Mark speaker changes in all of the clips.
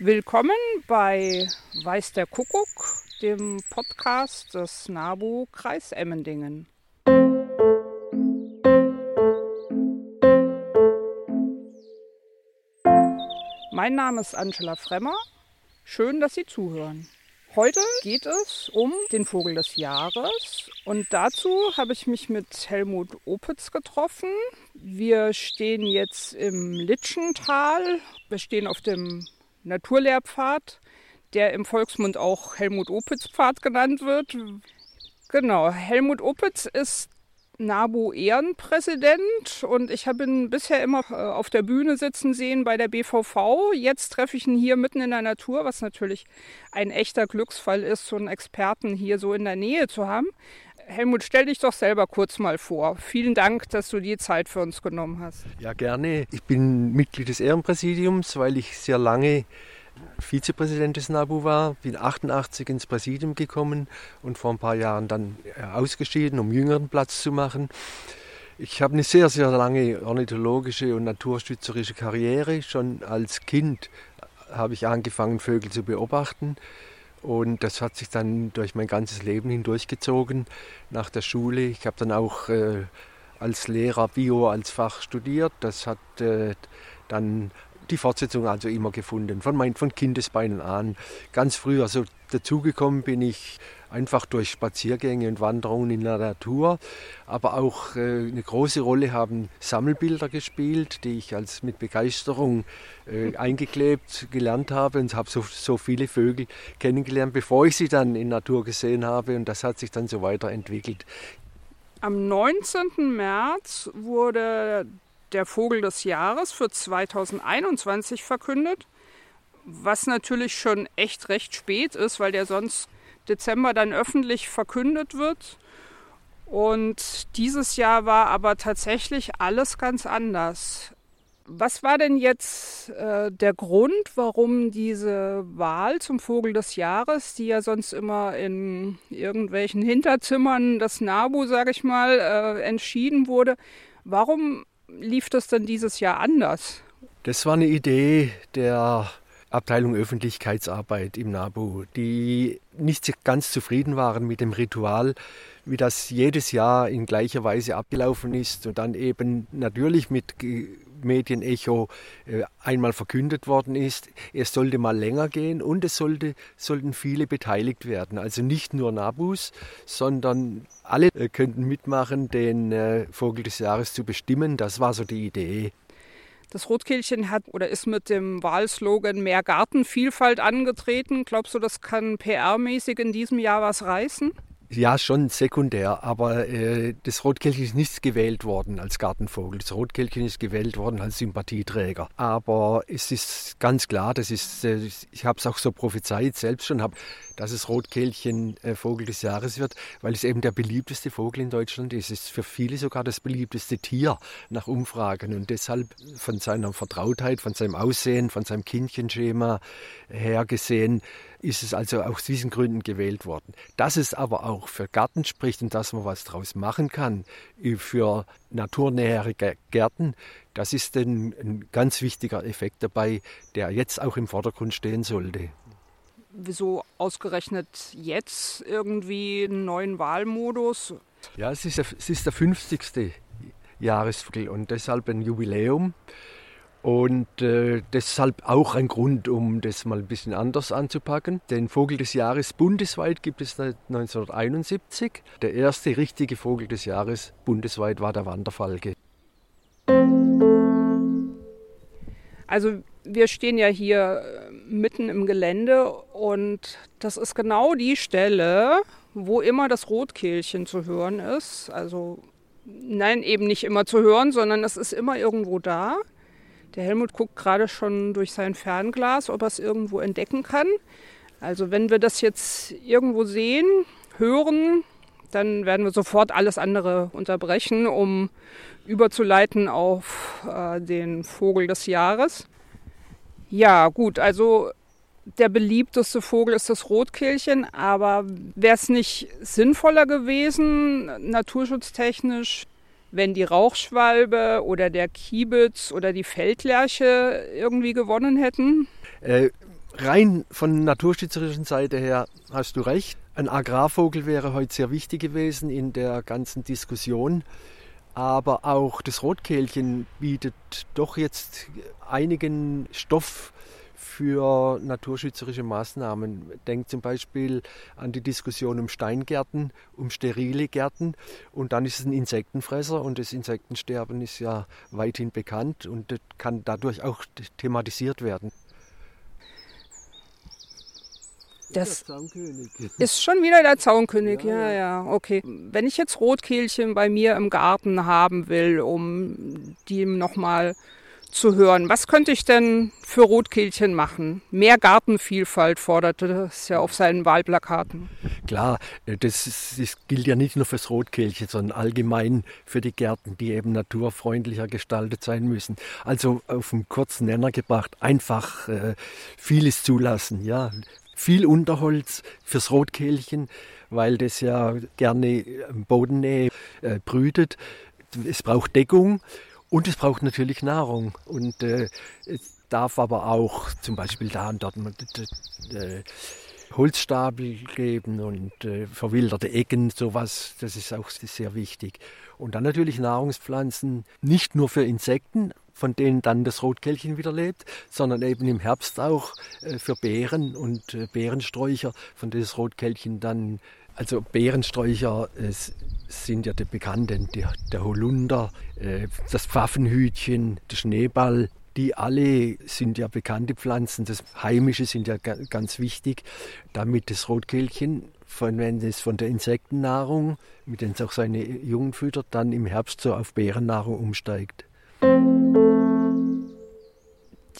Speaker 1: Willkommen bei Weiß der Kuckuck, dem Podcast des NABU Kreis Emmendingen. Mein Name ist Angela Fremmer. Schön, dass Sie zuhören. Heute geht es um den Vogel des Jahres und dazu habe ich mich mit Helmut Opitz getroffen. Wir stehen jetzt im Litschental. Wir stehen auf dem Naturlehrpfad, der im Volksmund auch Helmut Opitz Pfad genannt wird. Genau, Helmut Opitz ist NABU Ehrenpräsident und ich habe ihn bisher immer äh, auf der Bühne sitzen sehen bei der BVV. Jetzt treffe ich ihn hier mitten in der Natur, was natürlich ein echter Glücksfall ist, so einen Experten hier so in der Nähe zu haben. Helmut, stell dich doch selber kurz mal vor. Vielen Dank, dass du die Zeit für uns genommen hast.
Speaker 2: Ja, gerne. Ich bin Mitglied des Ehrenpräsidiums, weil ich sehr lange Vizepräsident des NABU war, bin 88 ins Präsidium gekommen und vor ein paar Jahren dann äh, ausgeschieden, um jüngeren Platz zu machen. Ich habe eine sehr, sehr lange ornithologische und naturstützerische Karriere. Schon als Kind habe ich angefangen, Vögel zu beobachten. Und das hat sich dann durch mein ganzes Leben hindurchgezogen nach der Schule. Ich habe dann auch äh, als Lehrer Bio als Fach studiert. Das hat äh, dann die Fortsetzung also immer gefunden, von, mein, von Kindesbeinen an. Ganz früh, also dazugekommen bin ich einfach durch Spaziergänge und Wanderungen in der Natur. Aber auch äh, eine große Rolle haben Sammelbilder gespielt, die ich als mit Begeisterung äh, eingeklebt gelernt habe und habe so, so viele Vögel kennengelernt, bevor ich sie dann in Natur gesehen habe. Und das hat sich dann so weiterentwickelt.
Speaker 1: Am 19. März wurde der Vogel des Jahres für 2021 verkündet, was natürlich schon echt recht spät ist, weil der sonst Dezember dann öffentlich verkündet wird. Und dieses Jahr war aber tatsächlich alles ganz anders. Was war denn jetzt äh, der Grund, warum diese Wahl zum Vogel des Jahres, die ja sonst immer in irgendwelchen Hinterzimmern des NABU, sage ich mal, äh, entschieden wurde, warum lief das dann dieses Jahr anders?
Speaker 2: Das war eine Idee der Abteilung Öffentlichkeitsarbeit im NABU, die nicht ganz zufrieden waren mit dem Ritual, wie das jedes Jahr in gleicher Weise abgelaufen ist und dann eben natürlich mit Medienecho äh, einmal verkündet worden ist. Es sollte mal länger gehen und es sollte, sollten viele beteiligt werden. Also nicht nur Nabus, sondern alle äh, könnten mitmachen, den äh, Vogel des Jahres zu bestimmen. Das war so die Idee.
Speaker 1: Das Rotkehlchen hat oder ist mit dem Wahlslogan Mehr Gartenvielfalt angetreten. Glaubst du, das kann PR-mäßig in diesem Jahr was reißen?
Speaker 2: Ja, schon sekundär, aber äh, das Rotkehlchen ist nicht gewählt worden als Gartenvogel. Das Rotkehlchen ist gewählt worden als Sympathieträger. Aber es ist ganz klar, das ist, äh, ich habe es auch so prophezeit selbst schon, hab, dass es Rotkehlchen äh, Vogel des Jahres wird, weil es eben der beliebteste Vogel in Deutschland ist. Es ist für viele sogar das beliebteste Tier nach Umfragen und deshalb von seiner Vertrautheit, von seinem Aussehen, von seinem Kindchenschema her gesehen, ist es also aus diesen Gründen gewählt worden. Dass es aber auch für Garten spricht und dass man was draus machen kann äh, für naturnähere Gärten, das ist ein, ein ganz wichtiger Effekt dabei, der jetzt auch im Vordergrund stehen sollte.
Speaker 1: Wieso ausgerechnet jetzt irgendwie einen neuen Wahlmodus?
Speaker 2: Ja, es ist, es ist der 50. Jahresviertel und deshalb ein Jubiläum. Und äh, deshalb auch ein Grund, um das mal ein bisschen anders anzupacken. Den Vogel des Jahres bundesweit gibt es seit 1971. Der erste richtige Vogel des Jahres bundesweit war der Wanderfalke.
Speaker 1: Also wir stehen ja hier äh, mitten im Gelände und das ist genau die Stelle, wo immer das Rotkehlchen zu hören ist. Also nein, eben nicht immer zu hören, sondern es ist immer irgendwo da. Der Helmut guckt gerade schon durch sein Fernglas, ob er es irgendwo entdecken kann. Also wenn wir das jetzt irgendwo sehen, hören, dann werden wir sofort alles andere unterbrechen, um überzuleiten auf äh, den Vogel des Jahres. Ja, gut, also der beliebteste Vogel ist das Rotkehlchen, aber wäre es nicht sinnvoller gewesen, naturschutztechnisch, wenn die Rauchschwalbe oder der Kiebitz oder die Feldlerche irgendwie gewonnen hätten?
Speaker 2: Äh, rein von naturschützerischen Seite her hast du recht. Ein Agrarvogel wäre heute sehr wichtig gewesen in der ganzen Diskussion. Aber auch das Rotkehlchen bietet doch jetzt einigen Stoff für naturschützerische Maßnahmen. Denkt zum Beispiel an die Diskussion um Steingärten, um sterile Gärten. Und dann ist es ein Insektenfresser und das Insektensterben ist ja weithin bekannt und kann dadurch auch thematisiert werden.
Speaker 1: Das ist schon wieder der Zaunkönig, ja, ja, okay. Wenn ich jetzt Rotkehlchen bei mir im Garten haben will, um die nochmal zu hören, was könnte ich denn für Rotkehlchen machen? Mehr Gartenvielfalt forderte das ja auf seinen Wahlplakaten.
Speaker 2: Klar, äh, das, ist, das gilt ja nicht nur fürs Rotkehlchen, sondern allgemein für die Gärten, die eben naturfreundlicher gestaltet sein müssen. Also auf einen kurzen Nenner gebracht, einfach äh, vieles zulassen, ja viel Unterholz fürs Rotkehlchen, weil das ja gerne im Bodennähe äh, brütet. Es braucht Deckung und es braucht natürlich Nahrung. Und äh, es darf aber auch zum Beispiel da und dort äh, Holzstapel geben und äh, verwilderte Ecken, sowas, das ist auch sehr wichtig. Und dann natürlich Nahrungspflanzen, nicht nur für Insekten, von denen dann das Rotkehlchen wieder lebt, sondern eben im Herbst auch äh, für Beeren und äh, Beerensträucher, von denen das Rotkehlchen dann, also Beerensträucher äh, sind ja die bekannten, die, der Holunder, das Pfaffenhütchen, der Schneeball, die alle sind ja bekannte Pflanzen. Das Heimische sind ja ganz wichtig, damit das Rotkehlchen, wenn es von der Insektennahrung, mit denen es auch seine Jungen füttert, dann im Herbst so auf Beerennahrung umsteigt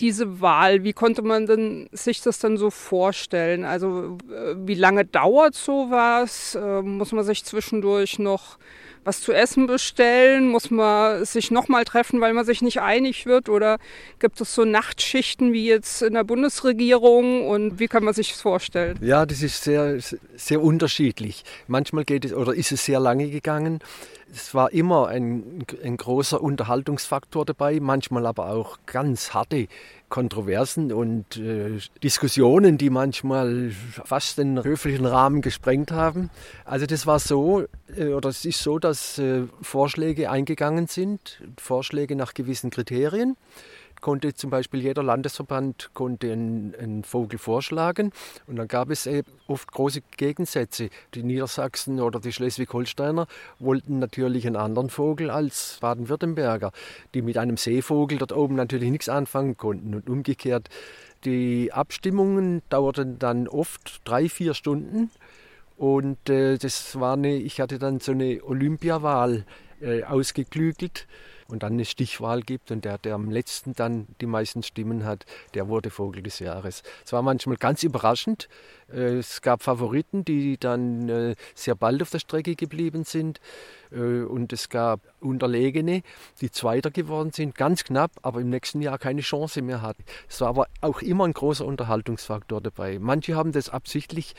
Speaker 1: diese Wahl, wie konnte man denn sich das dann so vorstellen? Also äh, wie lange dauert sowas? Äh, muss man sich zwischendurch noch was zu essen bestellen? Muss man sich nochmal treffen, weil man sich nicht einig wird? Oder gibt es so Nachtschichten wie jetzt in der Bundesregierung? Und wie kann man sich das vorstellen?
Speaker 2: Ja, das ist sehr, sehr unterschiedlich. Manchmal geht es oder ist es sehr lange gegangen. Es war immer ein, ein großer Unterhaltungsfaktor dabei, manchmal aber auch ganz harte Kontroversen und äh, Diskussionen, die manchmal fast den höflichen Rahmen gesprengt haben. Also das war so, äh, oder es ist so, dass äh, Vorschläge eingegangen sind, Vorschläge nach gewissen Kriterien konnte zum Beispiel jeder Landesverband konnte einen, einen Vogel vorschlagen und dann gab es oft große Gegensätze. Die Niedersachsen oder die Schleswig-Holsteiner wollten natürlich einen anderen Vogel als Baden-Württemberger, die mit einem Seevogel dort oben natürlich nichts anfangen konnten und umgekehrt. Die Abstimmungen dauerten dann oft drei, vier Stunden und äh, das war eine, ich hatte dann so eine Olympiawahl äh, ausgeklügelt und dann eine Stichwahl gibt und der, der am letzten dann die meisten Stimmen hat, der wurde Vogel des Jahres. Es war manchmal ganz überraschend. Äh, es gab Favoriten, die dann äh, sehr bald auf der Strecke geblieben sind äh, und es gab Unterlegene, die Zweiter geworden sind, ganz knapp, aber im nächsten Jahr keine Chance mehr hatten. Es war aber auch immer ein großer Unterhaltungsfaktor dabei. Manche haben das absichtlich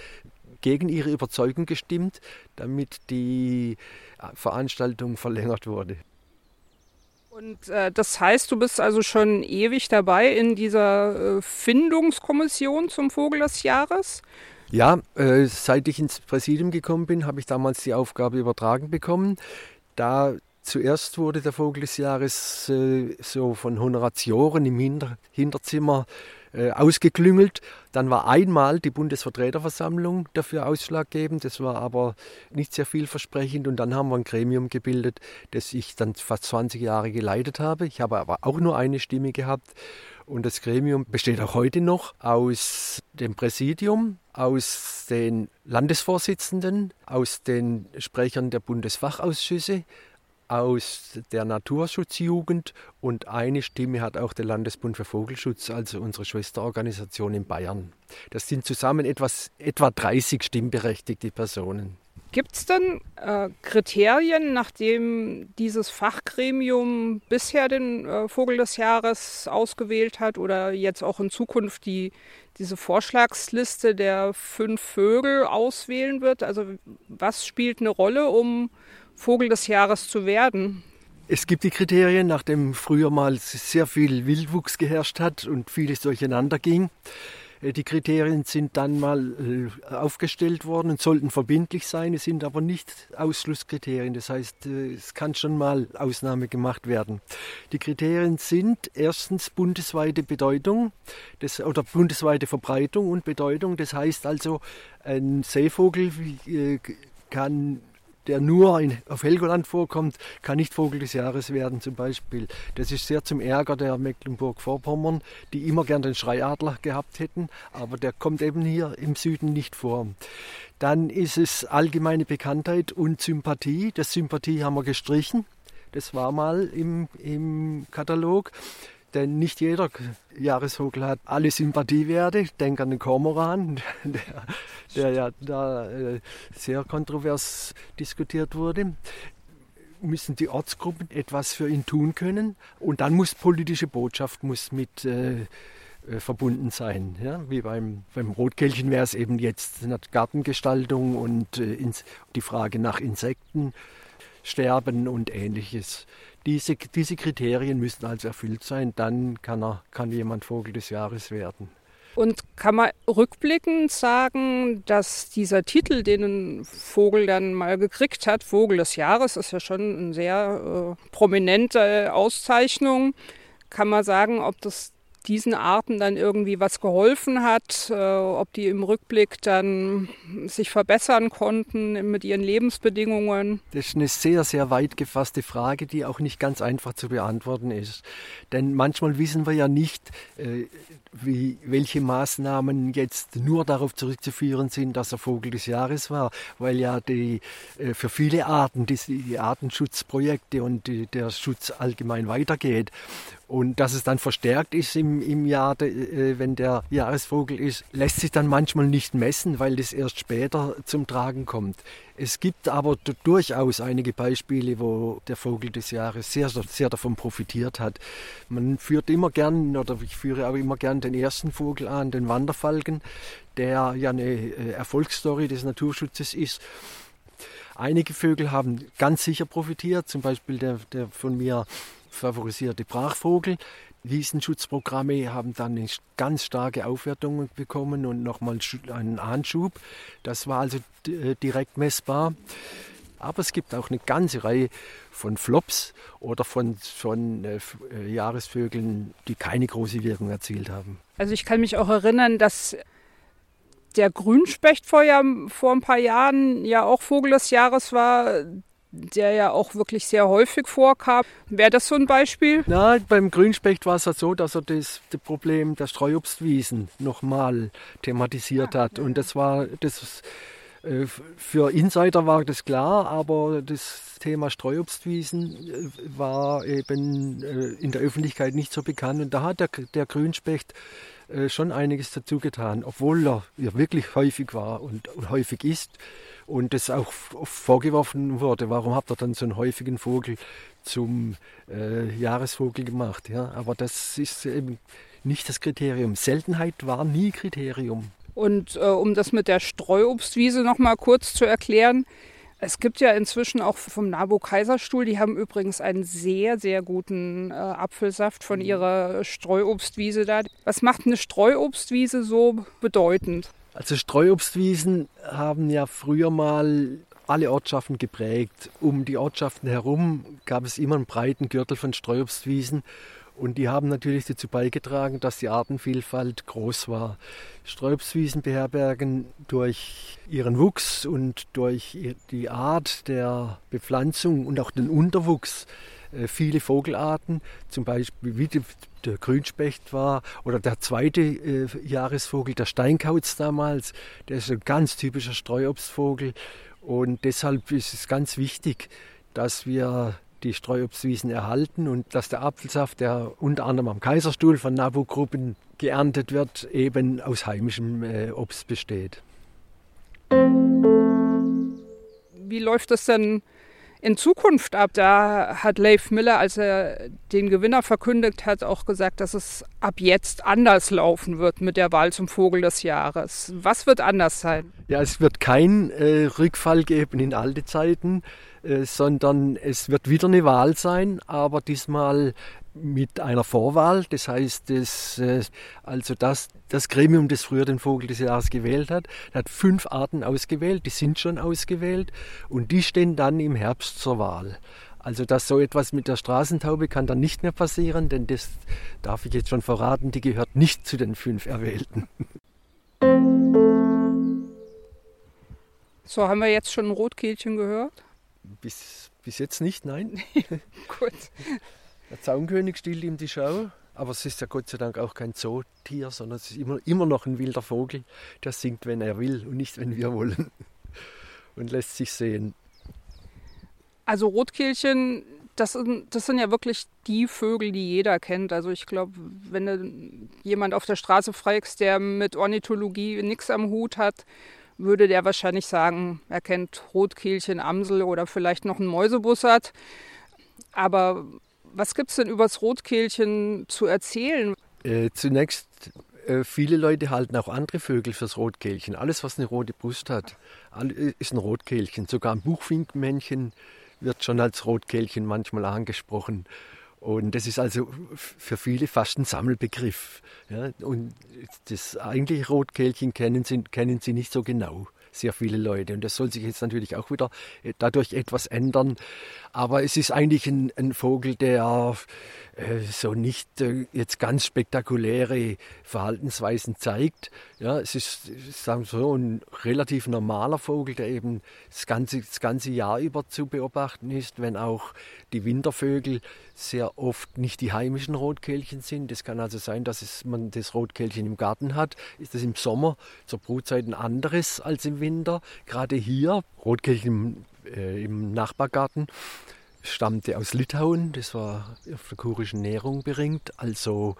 Speaker 2: gegen ihre Überzeugung gestimmt, damit die Veranstaltung verlängert wurde.
Speaker 1: Und äh, das heißt, du bist also schon ewig dabei in dieser äh, Findungskommission zum Vogel des Jahres?
Speaker 2: Ja, äh, seit ich ins Präsidium gekommen bin, habe ich damals die Aufgabe übertragen bekommen. Da zuerst wurde der Vogel des Jahres äh, so von Honoratioren im Hinter Hinterzimmer äh, ausgeklüngelt. Dann war einmal die Bundesvertreterversammlung dafür ausschlaggebend. Das war aber nicht sehr vielversprechend. Und dann haben wir ein Gremium gebildet, das ich dann fast 20 Jahre geleitet habe. Ich habe aber auch nur eine Stimme gehabt. Und das Gremium besteht auch heute noch aus dem Präsidium, aus den Landesvorsitzenden, aus den Sprechern der Bundesfachausschüsse, aus der Naturschutzjugend und eine Stimme hat auch der Landesbund für Vogelschutz, also unsere Schwesterorganisation in Bayern. Das sind zusammen etwas, etwa 30 stimmberechtigte Personen.
Speaker 1: Gibt es denn äh, Kriterien, nachdem dieses Fachgremium bisher den äh, Vogel des Jahres ausgewählt hat oder jetzt auch in Zukunft die, diese Vorschlagsliste der fünf Vögel auswählen wird? Also was spielt eine Rolle, um Vogel des Jahres zu werden?
Speaker 2: Es gibt die Kriterien, nachdem früher mal sehr viel Wildwuchs geherrscht hat und vieles durcheinander ging. Äh, die Kriterien sind dann mal äh, aufgestellt worden und sollten verbindlich sein, es sind aber nicht Ausschlusskriterien. Das heißt, äh, es kann schon mal Ausnahme gemacht werden. Die Kriterien sind erstens bundesweite Bedeutung das, oder bundesweite Verbreitung und Bedeutung. Das heißt also, ein Seevogel kann der nur in, auf Helgoland vorkommt, kann nicht Vogel des Jahres werden zum Beispiel. Das ist sehr zum Ärger der Mecklenburg-Vorpommern, die immer gern den Schreiadler gehabt hätten, aber der kommt eben hier im Süden nicht vor. Dann ist es allgemeine Bekanntheit und Sympathie. Das Sympathie haben wir gestrichen. Das war mal im, im Katalog. Denn nicht jeder Jahresvogel hat alle Sympathiewerte. Ich denke an den Kormoran, der, der ja da äh, sehr kontrovers diskutiert wurde müssen die Ortsgruppen etwas für ihn tun können und dann muss politische Botschaft muss mit äh, äh verbunden sein. Ja? Wie beim, beim Rotkehlchen wäre es eben jetzt Gartengestaltung und äh, ins, die Frage nach Insekten, Sterben und ähnliches. Diese, diese Kriterien müssen also erfüllt sein, dann kann, er, kann jemand Vogel des Jahres werden.
Speaker 1: Und kann man rückblickend sagen, dass dieser Titel, den ein Vogel dann mal gekriegt hat, Vogel des Jahres, ist ja schon eine sehr äh, prominente Auszeichnung. Kann man sagen, ob das diesen Arten dann irgendwie was geholfen hat, äh, ob die im Rückblick dann sich verbessern konnten mit ihren Lebensbedingungen?
Speaker 2: Das ist eine sehr, sehr weit gefasste Frage, die auch nicht ganz einfach zu beantworten ist. Denn manchmal wissen wir ja nicht, äh, wie, welche Maßnahmen jetzt nur darauf zurückzuführen sind, dass er Vogel des Jahres war, weil ja die, äh, für viele Arten die, die Artenschutzprojekte und die, der Schutz allgemein weitergeht. Und dass es dann verstärkt ist im, im Jahr, äh, wenn der Jahresvogel ist, lässt sich dann manchmal nicht messen, weil das erst später zum Tragen kommt. Es gibt aber durchaus einige Beispiele, wo der Vogel des Jahres sehr, sehr davon profitiert hat. Man führt immer gern, oder ich führe auch immer gern den ersten Vogel an, den Wanderfalken, der ja eine äh, Erfolgsstory des Naturschutzes ist. Einige Vögel haben ganz sicher profitiert, zum Beispiel der, der von mir favorisierte Brachvogel. Wiesenschutzprogramme haben dann eine ganz starke Aufwertung bekommen und nochmal einen Anschub. Das war also äh, direkt messbar. Aber es gibt auch eine ganze Reihe von Flops oder von, von äh, äh, Jahresvögeln, die keine große Wirkung erzielt haben.
Speaker 1: Also ich kann mich auch erinnern, dass der Grünspecht vor, ja, vor ein paar Jahren ja auch Vogel des Jahres war der ja auch wirklich sehr häufig vorkam. Wäre das so ein Beispiel?
Speaker 2: Na, beim Grünspecht war es ja so, dass er das, das Problem der Streuobstwiesen nochmal thematisiert hat. Und das war das für Insider war das klar, aber das Thema Streuobstwiesen äh, war eben äh, in der Öffentlichkeit nicht so bekannt. Und da hat der, der Grünspecht schon einiges dazu getan, obwohl er wirklich häufig war und, und häufig ist und das auch vorgeworfen wurde, warum habt ihr dann so einen häufigen Vogel zum äh, Jahresvogel gemacht? Ja? Aber das ist eben nicht das Kriterium. Seltenheit war nie Kriterium.
Speaker 1: Und äh, um das mit der Streuobstwiese noch mal kurz zu erklären, es gibt ja inzwischen auch vom Nabo Kaiserstuhl, die haben übrigens einen sehr, sehr guten äh, Apfelsaft von ihrer Streuobstwiese da. Was macht eine Streuobstwiese so bedeutend?
Speaker 2: Also Streuobstwiesen haben ja früher mal alle Ortschaften geprägt. Um die Ortschaften herum gab es immer einen breiten Gürtel von Streuobstwiesen und die haben natürlich dazu beigetragen, dass die Artenvielfalt groß war. Streuobstwiesen beherbergen durch ihren Wuchs und durch die Art der Bepflanzung und auch den Unterwuchs äh, viele Vogelarten, zum Beispiel wie der Grünspecht war oder der zweite äh, Jahresvogel, der Steinkauz damals, der ist ein ganz typischer Streuobstvogel. Und deshalb ist es ganz wichtig, dass wir die Streuobstwiesen erhalten und dass der Apfelsaft, der unter anderem am Kaiserstuhl von Nabu-Gruppen geerntet wird, eben aus heimischem äh, Obst besteht.
Speaker 1: Wie läuft das denn in Zukunft ab. Da hat Leif Miller, als er den Gewinner verkündet hat, auch gesagt, dass es ab jetzt anders laufen wird mit der Wahl zum Vogel des Jahres. Was wird anders sein?
Speaker 2: Ja, es wird kein äh, Rückfall geben in alte Zeiten. äh, sondern es wird wieder eine Wahl sein, aber diesmal mit einer Vorwahl. Das heißt, das, äh, also das, das Gremium, das früher den Vogel des Jahres gewählt hat, hat fünf Arten ausgewählt, die sind schon ausgewählt und die stehen dann im Herbst zur Wahl. Also dass so etwas mit der Straßentaube kann dann nicht mehr passieren, denn das darf ich jetzt schon verraten, die gehört nicht zu den fünf Erwählten.
Speaker 1: So, haben wir jetzt schon ein Rotkehlchen gehört?
Speaker 2: Bis, bis jetzt nicht, nein.
Speaker 1: Gut.
Speaker 2: Der Zaunkönig stiehlt ihm die Schau, aber es ist ja Gott sei Dank auch kein Zootier, sondern es ist immer, immer noch ein wilder Vogel, der singt, wenn er will und nicht, wenn wir wollen. Und lässt sich sehen.
Speaker 1: Also Rotkehlchen, das sind, das sind ja wirklich die Vögel, die jeder kennt. Also ich glaube, wenn du jemand auf der Straße fragst, der mit Ornithologie nichts am Hut hat, würde der wahrscheinlich sagen, er kennt Rotkehlchen, Amsel oder vielleicht noch einen Mäusebussard. Aber was gibt es denn über das Rotkehlchen zu erzählen?
Speaker 2: Äh, zunächst, äh, viele Leute halten auch andere Vögel fürs Rotkehlchen. Alles, was eine rote Brust hat, äh, ist ein Rotkehlchen. Sogar ein Buchfinkmännchen wird schon als Rotkehlchen manchmal angesprochen. Und das ist also für viele fast ein Sammelbegriff. Ja, und das eigentliche Rotkehlchen kennen sie, kennen sie nicht so genau sehr viele Leute. Und das soll sich jetzt natürlich auch wieder äh, dadurch etwas ändern. Aber es ist eigentlich ein, ein Vogel, der so nicht äh, jetzt ganz spektakuläre Verhaltensweisen zeigt. Ja, es ist sagen wir so ein relativ normaler Vogel, der eben das ganze, das ganze Jahr über zu beobachten ist, wenn auch die Wintervögel sehr oft nicht die heimischen Rotkehlchen sind. Es kann also sein, dass es, man das Rotkehlchen im Garten hat. Ist das im Sommer zur Brutzeit ein anderes als im Winter? Gerade hier, Rotkehlchen im, äh, im Nachbargarten, stammte aus Litauen, das war auf der kurischen Nährung beringt. Also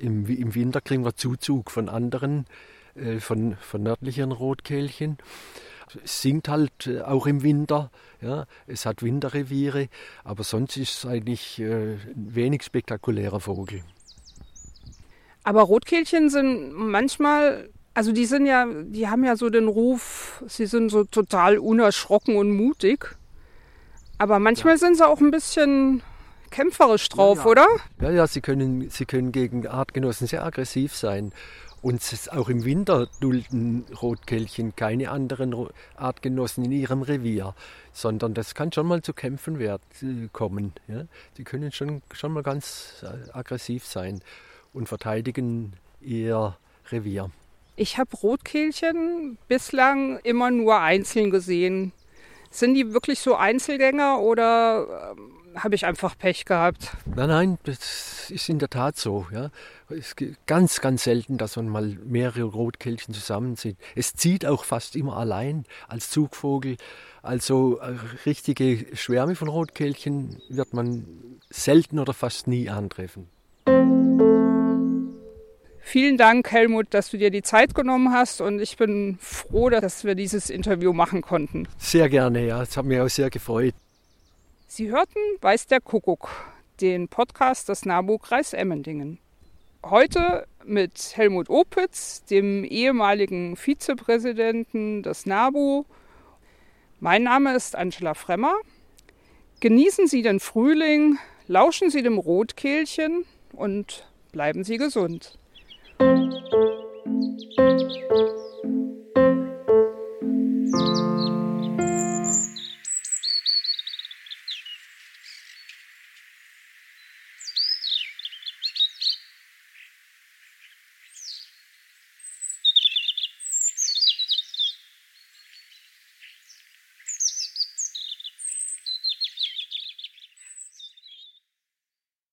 Speaker 2: im, im Winter kriegen wir Zuzug von anderen, äh, von, von nördlichen Rotkehlchen. Es singt halt äh, auch im Winter, ja, es hat Winterreviere, aber sonst ist es eigentlich äh, ein wenig spektakulärer Vogel.
Speaker 1: Aber Rotkehlchen sind manchmal, also die sind ja, die haben ja so den Ruf, sie sind so total unerschrocken und mutig. Aber manchmal ja. sind sie auch ein bisschen kämpferisch drauf,
Speaker 2: ja, ja.
Speaker 1: oder?
Speaker 2: Ja, ja, sie können, sie können gegen Artgenossen sehr aggressiv sein. Und auch im Winter dulden Rotkehlchen keine anderen Artgenossen in ihrem Revier, sondern das kann schon mal zu Kämpfen werden, kommen. Ja? Sie können schon, schon mal ganz äh, aggressiv sein und verteidigen ihr Revier.
Speaker 1: Ich habe Rotkehlchen bislang immer nur einzeln gesehen. Sind die wirklich so Einzelgänger oder ähm, habe ich einfach Pech gehabt?
Speaker 2: Nein, nein, das ist in der Tat so. Ja. Es ist ganz, ganz selten, dass man mal mehrere Rotkehlchen zusammen sieht. Es zieht auch fast immer allein als Zugvogel. Also äh, richtige Schwärme von Rotkehlchen wird man selten oder fast nie antreffen.
Speaker 1: Vielen Dank, Helmut, dass du dir die Zeit genommen hast und ich bin froh, dass wir dieses Interview machen konnten.
Speaker 2: Sehr gerne, ja. Es hat mich auch sehr gefreut.
Speaker 1: Sie hörten Weiß der Kuckuck, den Podcast des NABU-Kreis Emmendingen. Heute mit Helmut Opitz, dem ehemaligen Vizepräsidenten des NABU. Mein Name ist Angela Fremmer. Genießen Sie den Frühling, lauschen Sie dem Rotkehlchen und bleiben Sie gesund. Música